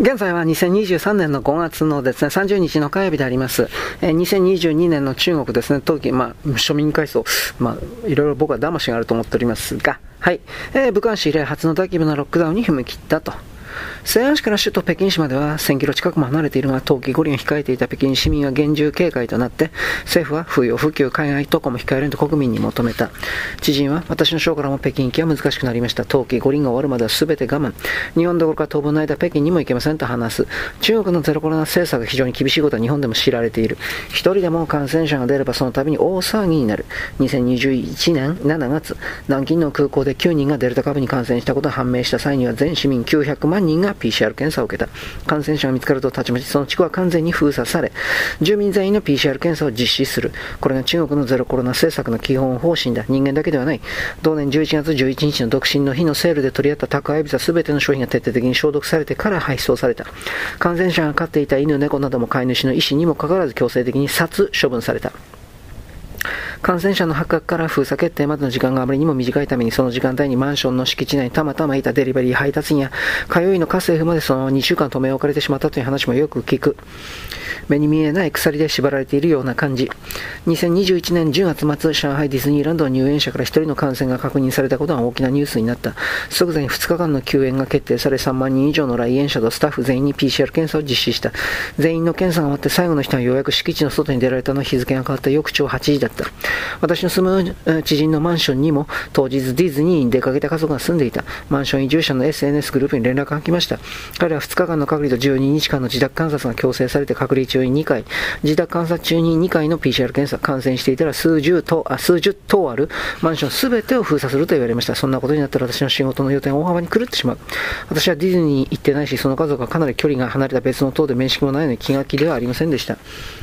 現在は2023年の5月のですね、30日の火曜日であります。えー、2022年の中国ですね、当期、まあ、庶民階層、まあ、いろいろ僕は騙しがあると思っておりますが、はい。えー、武漢市以来初の大規模なロックダウンに踏み切ったと。西安市から首都北京市までは1000キロ近くも離れているが、冬季五輪を控えていた北京市民は厳重警戒となって、政府は不要不急海外渡航も控えると国民に求めた。知人は、私の省からも北京行きは難しくなりました。冬季五輪が終わるまでは全て我慢。日本どころか当分の間北京にも行けませんと話す。中国のゼロコロナ政策が非常に厳しいことは日本でも知られている。一人でも感染者が出ればその度に大騒ぎになる。2021年7月、南京の空港で9人がデルタ株に感染したことが判明した際には全市民900万人が PCR 検査を受けた。感染者が見つかるとたちまちその地区は完全に封鎖され、住民全員の PCR 検査を実施する。これが中国のゼロコロナ政策の基本方針だ。人間だけではない。同年11月11日の独身の日のセールで取り合った宅配ビザ全ての商品が徹底的に消毒されてから配送された。感染者が飼っていた犬、猫なども飼い主の意思にもかかわらず強制的に殺処分された。感染者の発覚から封鎖決定までの時間があまりにも短いために、その時間帯にマンションの敷地内にたまたまいたデリバリー配達員や、通いの家政婦までその2週間止め置かれてしまったという話もよく聞く。目に見えない鎖で縛られているような感じ。2021年10月末、上海ディズニーランドの入園者から1人の感染が確認されたことが大きなニュースになった。即座に2日間の休園が決定され、3万人以上の来園者とスタッフ全員に PCR 検査を実施した。全員の検査が終わって最後の人はようやく敷地の外に出られたの日付が変わった翌朝8時だった。私の住む知人のマンションにも当日ディズニーに出かけた家族が住んでいた。マンション移住者の SNS グループに連絡が来ました。彼は2日間の隔離と12日間の自宅観察が強制されて隔離中に2回、自宅観察中に2回の PCR 検査、感染していたら数十とあ数十棟あるマンションすべてを封鎖すると言われました。そんなことになったら私の仕事の予定が大幅に狂ってしまう。私はディズニーに行ってないし、その家族はかなり距離が離れた別の棟で面識もないのに気が気ではありませんでした。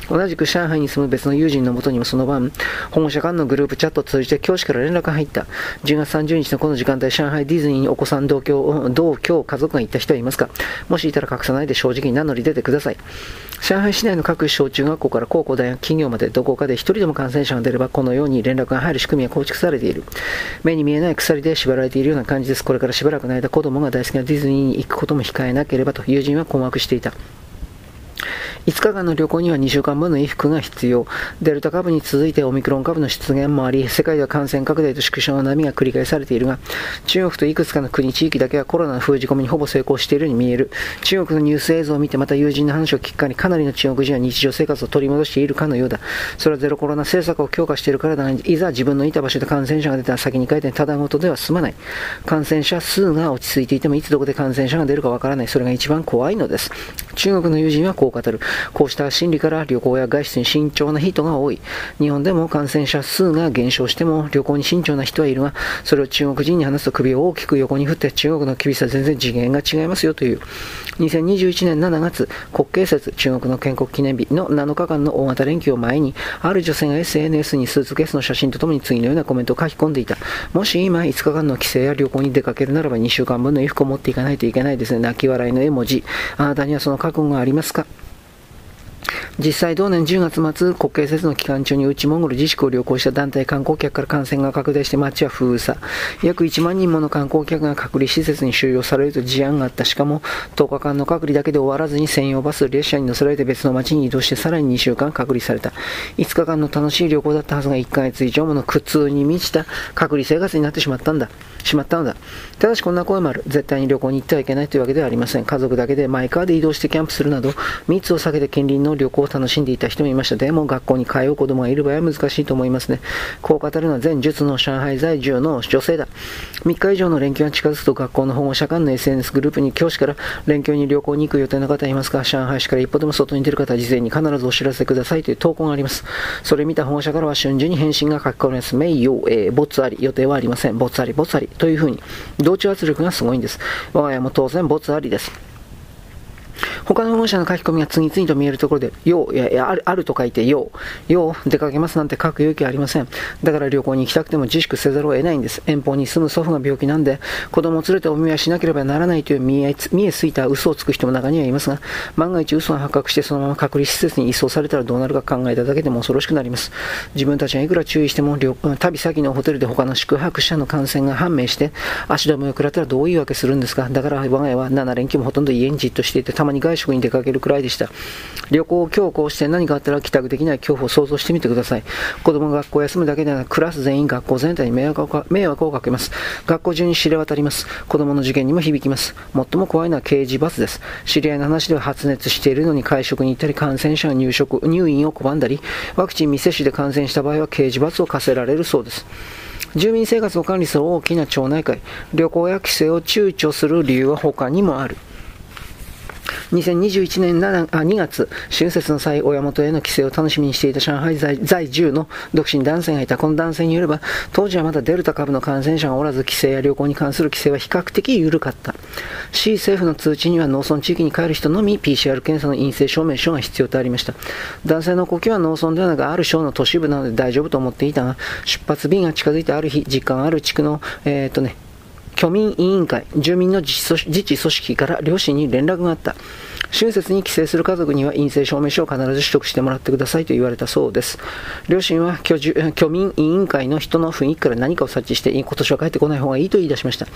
同じく上海に住む別の友人のもとにもその晩、保護者間のグループチャットを通じて教師から連絡が入った。10月30日のこの時間帯、上海ディズニーにお子さん同居、同居家族が行った人はいますか？もしいたら隠さないで正直に名乗り出てください。上海市内の各小中学校から高校、大学、企業までどこかで一人でも感染者が出ればこのように連絡が入る仕組みが構築されている。目に見えない鎖で縛られているような感じです。これからしばらくの間子供が大好きなディズニーに行くことも控えなければと友人は困惑していた。5日間の旅行には2週間分の衣服が必要。デルタ株に続いてオミクロン株の出現もあり、世界では感染拡大と縮小の波が繰り返されているが、中国といくつかの国、地域だけはコロナの封じ込めにほぼ成功しているように見える。中国のニュース映像を見て、また友人の話を聞くかにかなりの中国人は日常生活を取り戻しているかのようだ。それはゼロコロナ政策を強化しているからだが、いざ自分のいた場所で感染者が出たら先に書いてただごとでは済まない。感染者数が落ち着いていても、いつどこで感染者が出るかわからない。それが一番怖いのです。中国の友人はこう語る。こうした心理から旅行や外出に慎重な人が多い。日本でも感染者数が減少しても旅行に慎重な人はいるが、それを中国人に話すと首を大きく横に振って中国の厳しさ全然次元が違いますよという。2021年7月、国慶節、中国の建国記念日の7日間の大型連休を前に、ある女性が SNS にスーツケースの写真とともに次のようなコメントを書き込んでいた。もし今5日間の帰省や旅行に出かけるならば2週間分の衣服を持っていかないといけないですね。泣き笑いの絵文字。あなたにはその覚悟がありますか？実際同年10月末、国慶節の期間中に内モンゴル自粛を旅行した団体観光客から感染が拡大して街は封鎖。約1万人もの観光客が隔離施設に収容されると事案があった。しかも、10日間の隔離だけで終わらずに専用バス、列車に乗せられて別の街に移動してさらに2週間隔離された。5日間の楽しい旅行だったはずが1ヶ月以上もの苦痛に満ちた隔離生活になってしまったんだ。しまったのだ。ただしこんな声もある。絶対に旅行に行ってはいけないというわけではありません。家族だけでマイカーで移動してキャンプするなど、密を避けて近隣の旅行を楽しんでいた人もいました。でも学校に通う子供がいる場合は難しいと思いますね。こう語るのは前述の上海在住の女性だ。3日以上の連休が近づくと学校の保護者間の SNS グループに教師から連休に旅行に行く予定の方いますか上海市から一歩でも外に出る方は事前に必ずお知らせくださいという投稿があります。それ見た保護者からは瞬時に返信が書き込まれます。名誉、えー、没あり、予定はありません。没あり、没ありというふうに同調圧力がすごいんです。我が家も当然没ありです。他の保護者の書き込みが次々と見えるところで、よう、いやいや、ある、あると書いて、よう、よう、出かけますなんて書く勇気はありません。だから旅行に行きたくても自粛せざるを得ないんです。遠方に住む祖父が病気なんで、子供を連れてお見舞いしなければならないという見え、見えすいた嘘をつく人も中にはいますが、万が一嘘が発覚してそのまま隔離施設に移送されたらどうなるか考えただけでも恐ろしくなります。自分たちがいくら注意しても、旅先のホテルで他の宿泊者の感染が判明して、足止めを食らったらどういうわけするんですか。だから我が家は7連休もほとんど家にじっとしていて、まに外食に出かけるくらいでした。旅行を強行して何かあったら帰宅できない恐怖を想像してみてください。子供が学校を休むだけではなく、クラス全員学校全体に迷惑を迷惑をかけます。学校中に知れ渡ります。子供の受験にも響きます。最も怖いのは刑事罰です。知り合いの話では発熱しているのに会食に行ったり、感染者が入職、入院を拒んだり、ワクチン未接種で感染した場合は刑事罰を課せられるそうです。住民生活を管理する大きな町内会、旅行や帰省を躊躇する理由は他にもある。2021年7あ2月、春節の際、親元への帰省を楽しみにしていた上海在在住の独身男性がいた。この男性によれば、当時はまだデルタ株の感染者がおらず、帰省や旅行に関する規制は比較的緩かった。市政府の通知には農村地域に帰る人のみ PCR 検査の陰性証明書が必要とありました。男性の呼吸は農村ではなく、ある省の都市部なので大丈夫と思っていたが、出発便が近づいたある日、実感ある地区の、えー、っとね、居民委員会、住民の自治組織から両親に連絡があった。春節に帰省する家族には陰性証明書を必ず取得してもらってくださいと言われたそうです。両親は居住居民委員会の人の雰囲気から何かを察知して、今年は帰ってこない方がいいと言い出しました。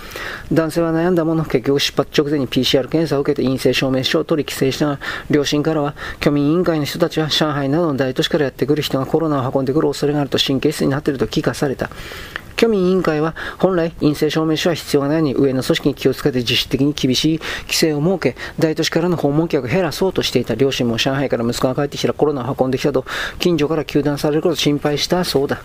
男性は悩んだもの、結局出発直前に PCR 検査を受けて陰性証明書を取り帰省したが、両親からは居民委員会の人たちは上海などの大都市からやってくる人がコロナを運んでくる恐れがあると神経質になっていると聞かされた。虚民委員会は本来陰性証明書は必要がないように上の組織に気をつけて自主的に厳しい規制を設け大都市からの訪問客を減らそうとしていた両親も上海から息子が帰ってきたらコロナを運んできたと近所から糾弾されることを心配したそうだ。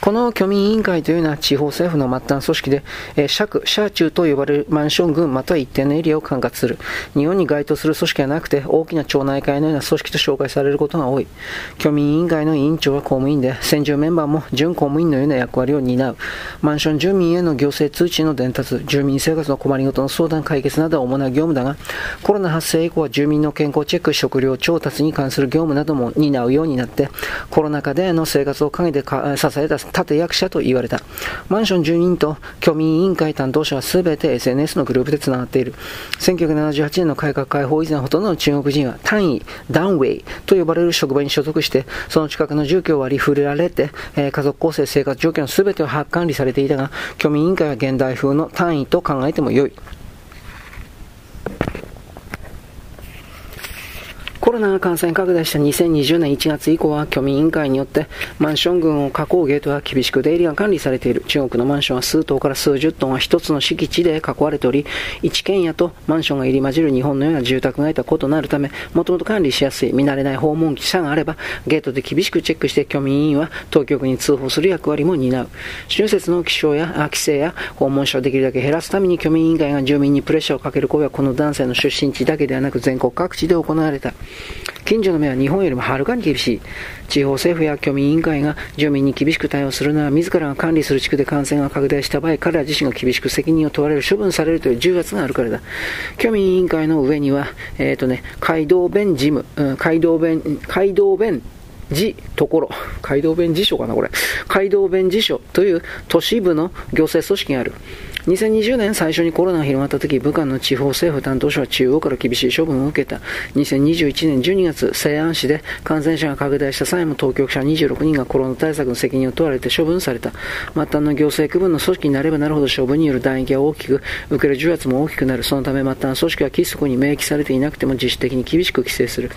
この居民委員会というのは地方政府の末端組織で、えー、社社中と呼ばれるマンション群または一定のエリアを管轄する。日本に該当する組織はなくて、大きな町内会のような組織と紹介されることが多い。居民委員会の委員長は公務員で、先住メンバーも準公務員のような役割を担う。マンション住民への行政通知の伝達、住民生活の困りごとの相談解決などは主な業務だが、コロナ発生以降は住民の健康チェック、食料調達に関する業務なども担うようになって、コロナ禍での生活を陰で支えた立役者と言われた。マンション住人と居民委員会担当者は全て SNS のグループでつながっている。1978年の改革開放以前ほとんどの中国人は単位、ダンウェイと呼ばれる職場に所属して、その近くの住居を割り振られて、えー、家族構成、生活状況の全てを把握管理されていたが、居民委員会は現代風の単位と考えても良い。コロナ感染拡大した2020年1月以降は、居民委員会によってマンション群を囲うゲートは厳しく出入りが管理されている。中国のマンションは数棟から数十棟が一つの敷地で囲われており、一軒家とマンションが入り混じる日本のような住宅街とは異なるため、もともと管理しやすい、見慣れない訪問者があれば、ゲートで厳しくチェックして居民委員は当局に通報する役割も担う。春節の気象や規制や訪問者をできるだけ減らすために居民委員会が住民にプレッシャーをかける行為はこの男性の出身地だけではなく全国各地で行われた。近所の目は日本よりもはるかに厳しい。地方政府や居民委員会が住民に厳しく対応するのは、自らが管理する地区で感染が拡大した場合、彼ら自身が厳しく責任を問われる、処分されるという重圧があるからだ。居民委員会の上には、えっ、ー、とね、街道弁事務、うん、街道弁、街道弁事ところ、街道弁事所かな、これ。街道弁事所という都市部の行政組織がある。2020年最初にコロナが広がった時、武漢の地方政府担当者は中央から厳しい処分を受けた。2021年12月、西安市で感染者が拡大した際も当局者26人がコロナ対策の責任を問われて処分された。末端の行政区分の組織になればなるほど処分による弾域は大きく、受ける重圧も大きくなる。そのため末端組織は規則に明記されていなくても自主的に厳しく規制する。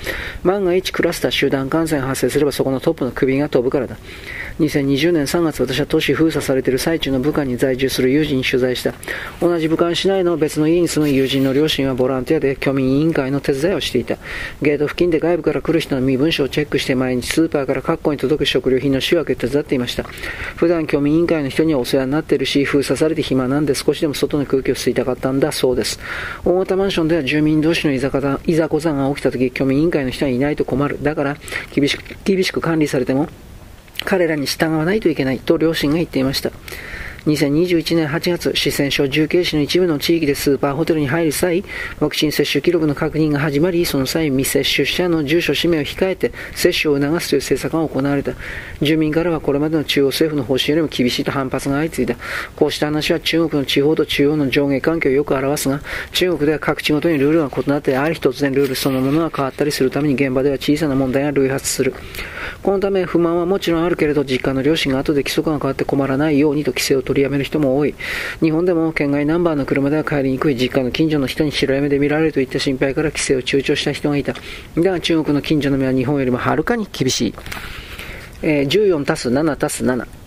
万が一クラスター集団感染が発生すればそこのトップの首が飛ぶからだ。2020年3月、私は都市封鎖されている最中の武漢に在住する友人に取材した。同じ武漢市内の別の家に住む友人の両親はボランティアで居民委員会の手伝いをしていた。ゲート付近で外部から来る人の身分証をチェックして毎日スーパーから各校に届く食料品の仕分けを手伝っていました。普段居民委員会の人にはお世話になっているし、封鎖されて暇なんで少しでも外の空気を吸いたかったんだそうです。大型マンションでは住民同士のいざいざこざが起きた時、居民委員会の人はいないと困る。だから厳しく厳しく管理されても彼らに従わないといけないと両親が言っていました。2021年8月、四川省重慶市の一部の地域でスーパーホテルに入る際、ワクチン接種記録の確認が始まり、その際、未接種者の住所氏名を控えて接種を促すという政策が行われた。住民からはこれまでの中央政府の方針よりも厳しいと反発が相次いだ。こうした話は中国の地方と中央の上下関係をよく表すが、中国では各地ごとにルールが異なってある日突然ルールそのものが変わったりするために現場では小さな問題が類発する。このため不満はもちろんあるけれど、実家の両親が後で規則が変わって困らないようにと規制を取取りやめる人も多い。日本でも県外ナンバーの車では帰りにくい実家の近所の人に白目で見られるといった心配から規制を躊躇した人がいた。だが中国の近所の目は日本よりもはるかに厳しい。えー、14たす7たす7。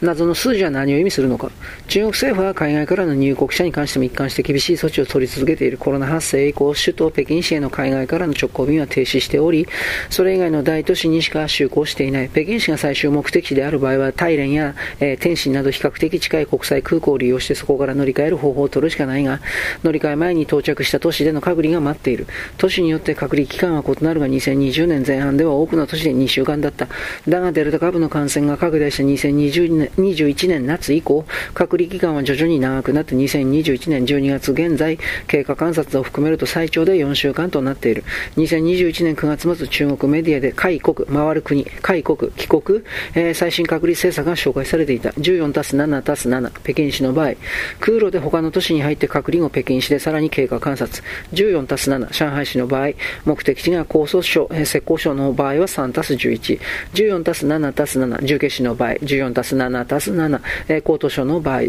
謎の数字は何を意味するのか。中国政府は海外からの入国者に関しても一貫して厳しい措置を取り続けているコロナ発生以降、首都北京市への海外からの直行便は停止しており、それ以外の大都市にしか就航していない。北京市が最終目的地である場合は、大連や、えー、天津など比較的近い国際空港を利用してそこから乗り換える方法を取るしかないが、乗り換え前に到着した都市での隔離が待っている。都市によって隔離期間は異なるが、2020年前半では多くの都市で2週間だった。だが、デルタ株の感染が拡大した2020年2021年夏以降、隔離期間は徐々に長くなって2021年12月現在、経過観察を含めると最長で4週間となっている。2021年9月末、中国メディアで開国、回る国、開国、帰国、えー、最新隔離政策が紹介されていた。14たす7たす7、北京市の場合、空路で他の都市に入って隔離後北京市でさらに経過観察。14たす7、上海市の場合、目的地が高速省、えー、浙江省の場合は3たす11。14たす7たす7、重慶市の場合、14たす7たす7、えー、高等省の場合、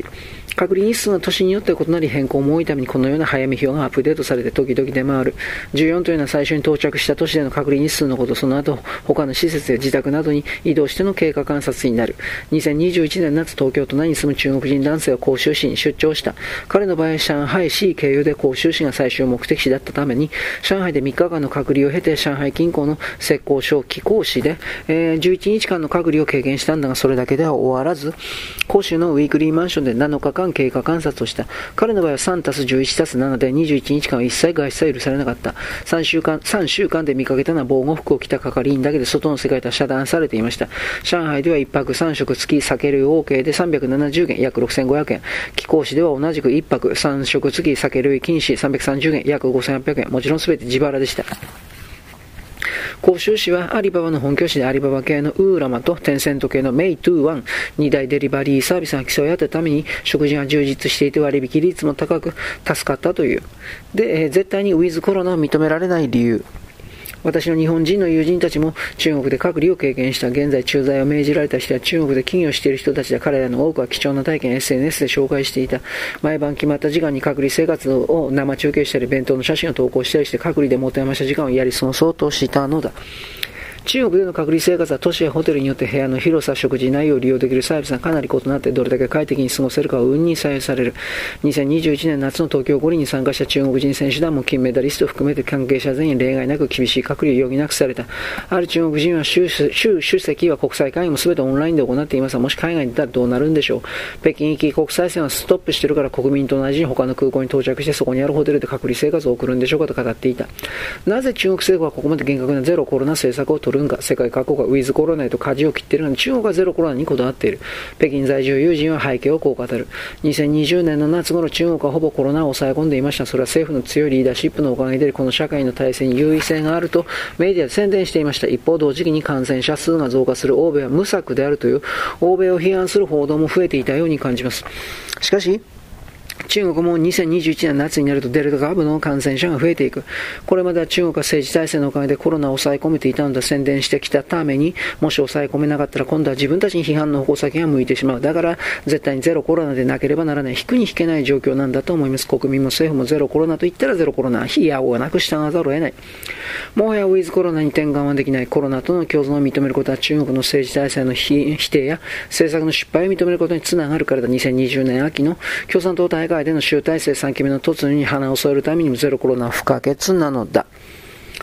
隔離日数の年によって異なり変更も多いためにこのような早見表がアップデートされて時々出回る。14というのは最初に到着した都市での隔離日数のこと、その後他の施設や自宅などに移動しての経過観察になる。2021年夏東京都内に住む中国人男性は広州市に出張した。彼の場合、上海市経由で広州市が最終目的地だったために、上海で3日間の隔離を経て上海近郊の浙江省貴港市で、えー、11日間の隔離を経験したんだが、それだけでは終わらず、ず広州のウィークリーマンションで7日間経過観察をした。彼の場合は3たす11たす7で21日間は一切外出は許されなかった。3週間、3週間で見かけたのは防護服を着た係員だけで外の世界とは遮断されていました。上海では1泊3食付き酒類 OK で370元、約6500円。貴公市では同じく1泊3食付き酒類禁止330元、約5800円。もちろん全て自腹でした。広州市はアリババの本拠地でアリババ系のウーラマとテンセント系のメイトゥーワン、2大デリバリーサービスが競い合ったために食事が充実していて割引率も高く助かったという。で、えー、絶対にウィズコロナを認められない理由。私の日本人の友人たちも中国で隔離を経験した現在駐在を命じられた人や中国で企業している人たちで彼らの多くは貴重な体験 SNS で紹介していた毎晩決まった時間に隔離生活を生中継したり弁当の写真を投稿したりして隔離で持て余した時間をやり過ごそうとしたのだ。中国での隔離生活は都市やホテルによって部屋の広さ、食事内容を利用できるサービスがかなり異なってどれだけ快適に過ごせるかは運に左右される。2021年夏の東京五輪に参加した中国人選手団も金メダリストを含めて関係者全員例外なく厳しい隔離を余儀なくされた。ある中国人は習習主席は国際会議も全てオンラインで行っていますが、もし海外に行ったらどうなるんでしょう。北京行き国際線はストップしてるから国民と同じに他の空港に到着してそこにあるホテルで隔離生活を送るんでしょうかと語っていた。なぜ中国政府はここまで厳格なゼロコロナ政策を取るんか、世界各国がウィズコロナへと舵を切っているのに中国はゼロコロナにこだわっている。北京在住友人は背景をこう語る。2020年の夏頃中国はほぼコロナを抑え込んでいました。それは政府の強いリーダーシップのおかげでこの社会の体制に優位性があるとメディアで宣伝していました。一方同時期に感染者数が増加する欧米は無策であるという欧米を批判する報道も増えていたように感じます。しかし、中国も2021年夏になるとデルタ株の感染者が増えていく。これまでは中国は政治体制のおかげでコロナを抑え込めていたのだ宣伝してきたために、もし抑え込めなかったら今度は自分たちに批判の矛先が向いてしまう。だから絶対にゼロコロナでなければならない。引くに引けない状況なんだと思います。国民も政府もゼロコロナと言ったらゼロコロナ。非やおがなく従わざるを得ない。もはやウィズコロナに転換はできない。コロナとの共存を認めることは中国の政治体制の否定や政策の失敗を認めることにつながるからだ。2020年秋の共産党大会での集大成3期目の突入に花を添えるためにもゼロコロナは不可欠なのだ。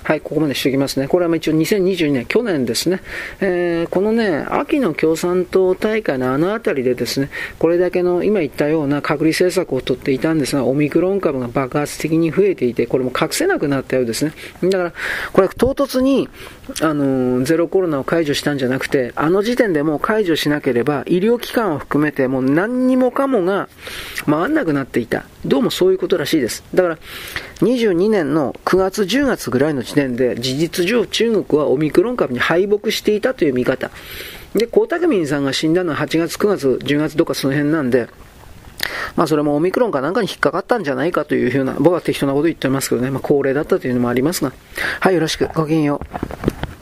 はい、ここまでしておきますね。これは一応2022年、去年ですね。えー、このね、秋の共産党大会のあの辺りでですね、これだけの今言ったような隔離政策をとっていたんですが、オミクロン株が爆発的に増えていて、これも隠せなくなったようですね。だから、これは唐突に、あの、ゼロコロナを解除したんじゃなくて、あの時点でもう解除しなければ、医療機関を含めてもう何にもかもが回んなくなっていた。どうもそういうことらしいです。だから、22年の9月、10月ぐらいの時点で、事実上中国はオミクロン株に敗北していたという見方。で、江沢民さんが死んだのは8月、9月、10月どっかその辺なんで、まあそれもオミクロンかなんかに引っかかったんじゃないかというふうな、僕は適当なこと言ってますけどね、まあ高齢だったというのもありますが、はい、よろしく、ごきげんよう。